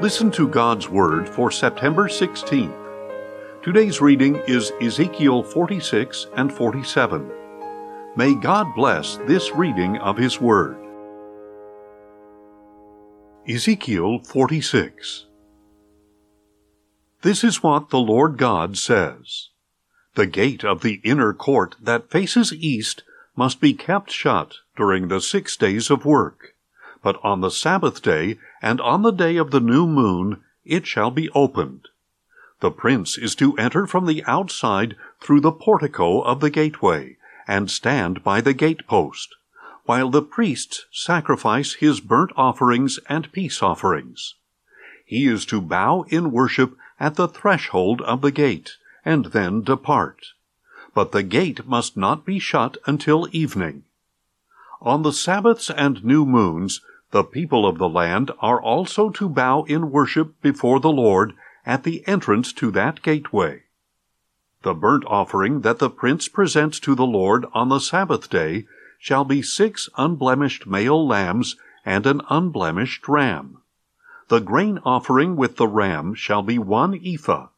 Listen to God's Word for September 16th. Today's reading is Ezekiel 46 and 47. May God bless this reading of His Word. Ezekiel 46 This is what the Lord God says The gate of the inner court that faces east must be kept shut during the six days of work but on the Sabbath day and on the day of the new moon it shall be opened. The prince is to enter from the outside through the portico of the gateway, and stand by the gatepost, while the priests sacrifice his burnt offerings and peace offerings. He is to bow in worship at the threshold of the gate, and then depart. But the gate must not be shut until evening. On the Sabbaths and new moons, the people of the land are also to bow in worship before the Lord at the entrance to that gateway. The burnt offering that the prince presents to the Lord on the Sabbath day shall be six unblemished male lambs and an unblemished ram. The grain offering with the ram shall be one ephah,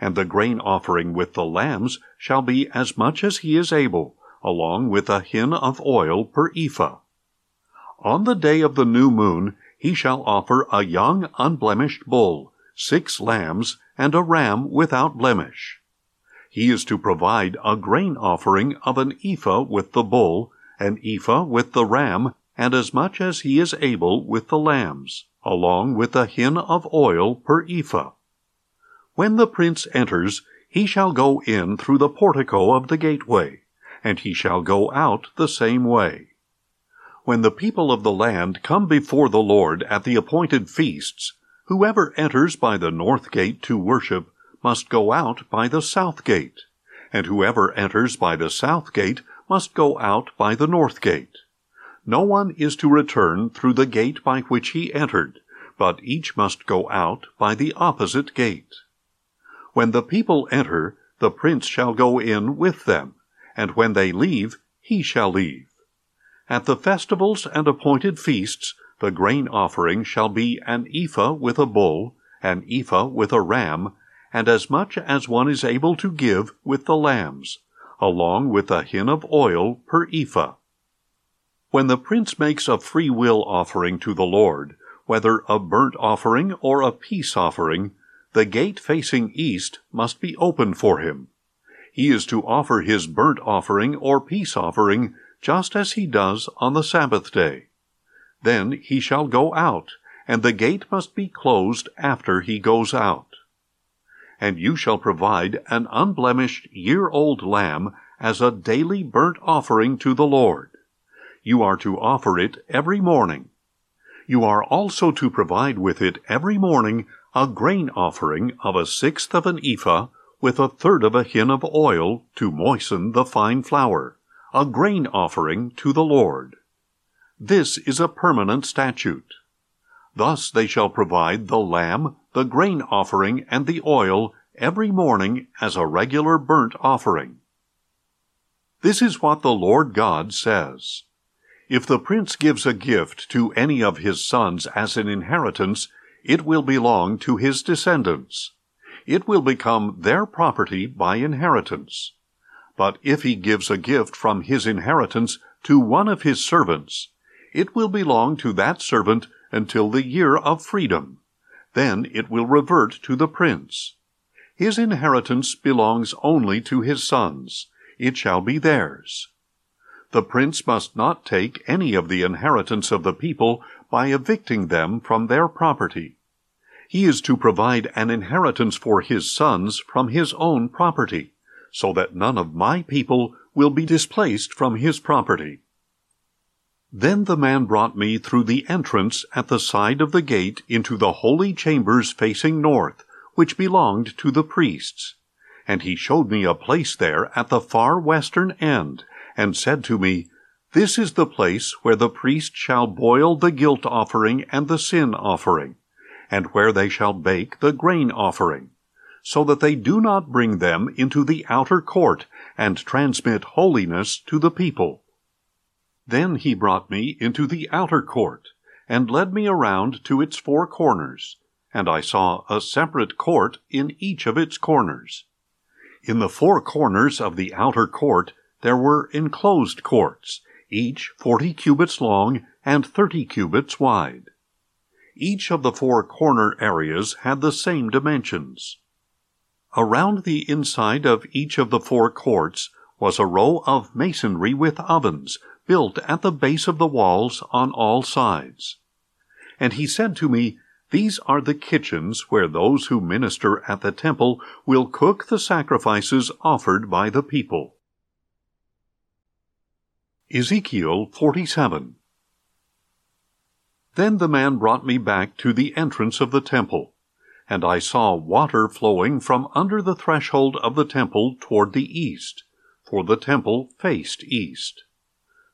and the grain offering with the lambs shall be as much as he is able, along with a hin of oil per ephah. On the day of the new moon he shall offer a young unblemished bull, six lambs, and a ram without blemish. He is to provide a grain offering of an ephah with the bull, an ephah with the ram, and as much as he is able with the lambs, along with a hin of oil per ephah. When the prince enters, he shall go in through the portico of the gateway, and he shall go out the same way. When the people of the land come before the Lord at the appointed feasts, whoever enters by the north gate to worship must go out by the south gate, and whoever enters by the south gate must go out by the north gate. No one is to return through the gate by which he entered, but each must go out by the opposite gate. When the people enter, the prince shall go in with them, and when they leave, he shall leave. At the festivals and appointed feasts, the grain offering shall be an ephah with a bull, an ephah with a ram, and as much as one is able to give with the lambs, along with a hin of oil per ephah. When the prince makes a free will offering to the Lord, whether a burnt offering or a peace offering, the gate facing east must be open for him. He is to offer his burnt offering or peace offering just as he does on the Sabbath day. Then he shall go out, and the gate must be closed after he goes out. And you shall provide an unblemished year old lamb as a daily burnt offering to the Lord. You are to offer it every morning. You are also to provide with it every morning a grain offering of a sixth of an ephah with a third of a hin of oil to moisten the fine flour a grain offering to the Lord. This is a permanent statute. Thus they shall provide the lamb, the grain offering, and the oil every morning as a regular burnt offering. This is what the Lord God says. If the prince gives a gift to any of his sons as an inheritance, it will belong to his descendants. It will become their property by inheritance. But if he gives a gift from his inheritance to one of his servants, it will belong to that servant until the year of freedom. Then it will revert to the prince. His inheritance belongs only to his sons. It shall be theirs. The prince must not take any of the inheritance of the people by evicting them from their property. He is to provide an inheritance for his sons from his own property so that none of my people will be displaced from his property. Then the man brought me through the entrance at the side of the gate into the holy chambers facing north, which belonged to the priests. And he showed me a place there at the far western end, and said to me, This is the place where the priest shall boil the guilt offering and the sin offering, and where they shall bake the grain offering so that they do not bring them into the outer court and transmit holiness to the people. Then he brought me into the outer court, and led me around to its four corners, and I saw a separate court in each of its corners. In the four corners of the outer court there were enclosed courts, each forty cubits long and thirty cubits wide. Each of the four corner areas had the same dimensions. Around the inside of each of the four courts was a row of masonry with ovens built at the base of the walls on all sides. And he said to me, These are the kitchens where those who minister at the temple will cook the sacrifices offered by the people. Ezekiel 47 then the man brought me back to the entrance of the temple, and I saw water flowing from under the threshold of the temple toward the east, for the temple faced east.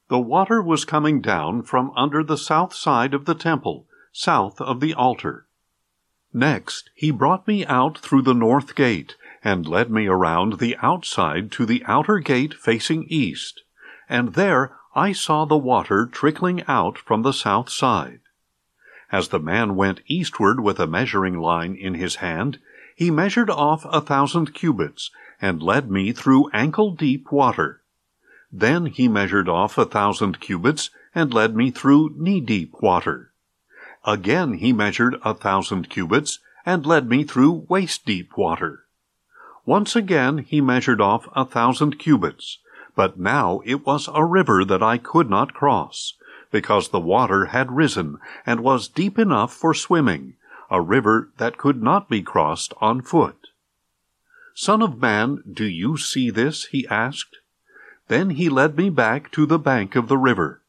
The water was coming down from under the south side of the temple, south of the altar. Next, he brought me out through the north gate, and led me around the outside to the outer gate facing east, and there I saw the water trickling out from the south side. As the man went eastward with a measuring line in his hand, he measured off a thousand cubits, and led me through ankle deep water. Then he measured off a thousand cubits, and led me through knee deep water. Again he measured a thousand cubits, and led me through waist deep water. Once again he measured off a thousand cubits, but now it was a river that I could not cross because the water had risen and was deep enough for swimming, a river that could not be crossed on foot. Son of man, do you see this? he asked. Then he led me back to the bank of the river.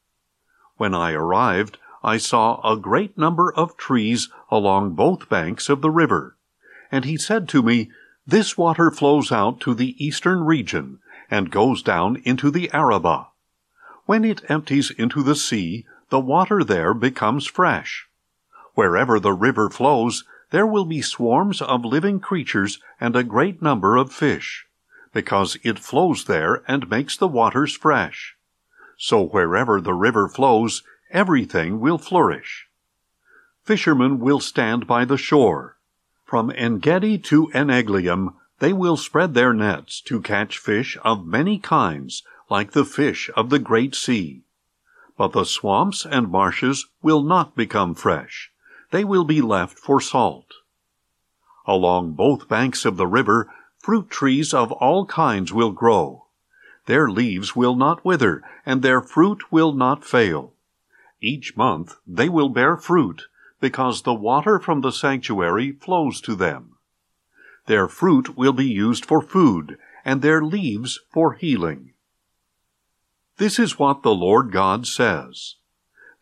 When I arrived, I saw a great number of trees along both banks of the river. And he said to me, This water flows out to the eastern region and goes down into the Arabah. When it empties into the sea, the water there becomes fresh. Wherever the river flows, there will be swarms of living creatures and a great number of fish, because it flows there and makes the waters fresh. So wherever the river flows, everything will flourish. Fishermen will stand by the shore. From Engedi to Eneglaim, they will spread their nets to catch fish of many kinds like the fish of the great sea. But the swamps and marshes will not become fresh. They will be left for salt. Along both banks of the river, fruit trees of all kinds will grow. Their leaves will not wither, and their fruit will not fail. Each month they will bear fruit, because the water from the sanctuary flows to them. Their fruit will be used for food, and their leaves for healing. This is what the Lord God says.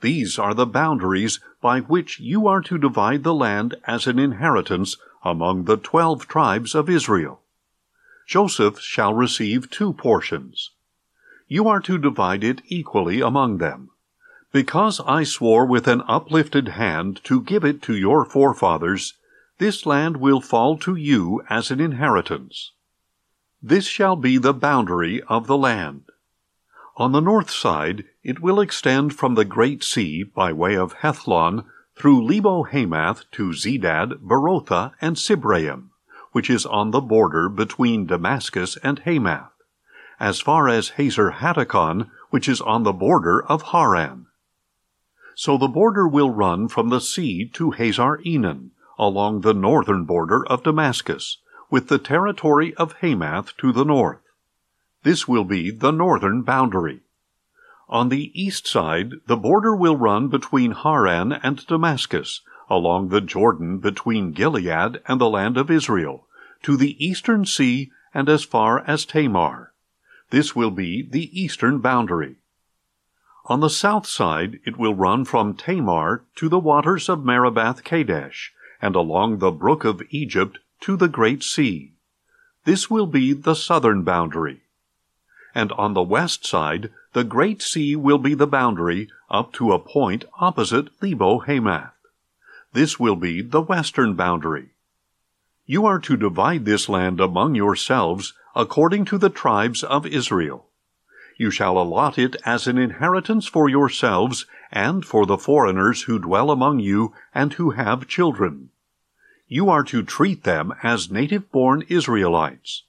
These are the boundaries by which you are to divide the land as an inheritance among the twelve tribes of Israel. Joseph shall receive two portions. You are to divide it equally among them. Because I swore with an uplifted hand to give it to your forefathers, this land will fall to you as an inheritance. This shall be the boundary of the land. On the north side, it will extend from the Great Sea by way of Hethlon through Lebo Hamath to Zedad, Berothah, and Sibraim, which is on the border between Damascus and Hamath, as far as Hazer Hatticon, which is on the border of Hauran. So the border will run from the sea to Hazar Enan, along the northern border of Damascus, with the territory of Hamath to the north. This will be the northern boundary. On the east side, the border will run between Hauran and Damascus, along the Jordan between Gilead and the land of Israel, to the eastern sea and as far as Tamar. This will be the eastern boundary. On the south side, it will run from Tamar to the waters of Meribah Kadesh, and along the brook of Egypt to the great sea. This will be the southern boundary and on the west side the Great Sea will be the boundary up to a point opposite Lebo Hamath. This will be the western boundary. You are to divide this land among yourselves according to the tribes of Israel. You shall allot it as an inheritance for yourselves and for the foreigners who dwell among you and who have children. you are to treat them as native born Israelites.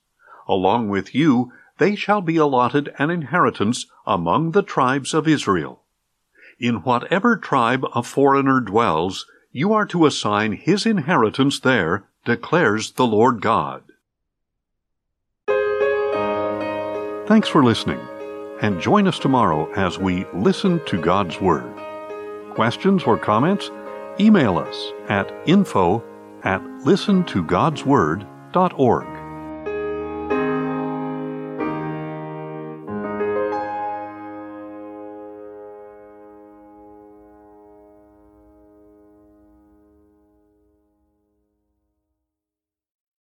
Along with you, they shall be allotted an inheritance among the tribes of Israel. In whatever tribe a foreigner dwells, you are to assign his inheritance there, declares the Lord God. Thanks for listening, and join us tomorrow as we listen to God's Word. Questions or comments? Email us at info at listentogodsword.org.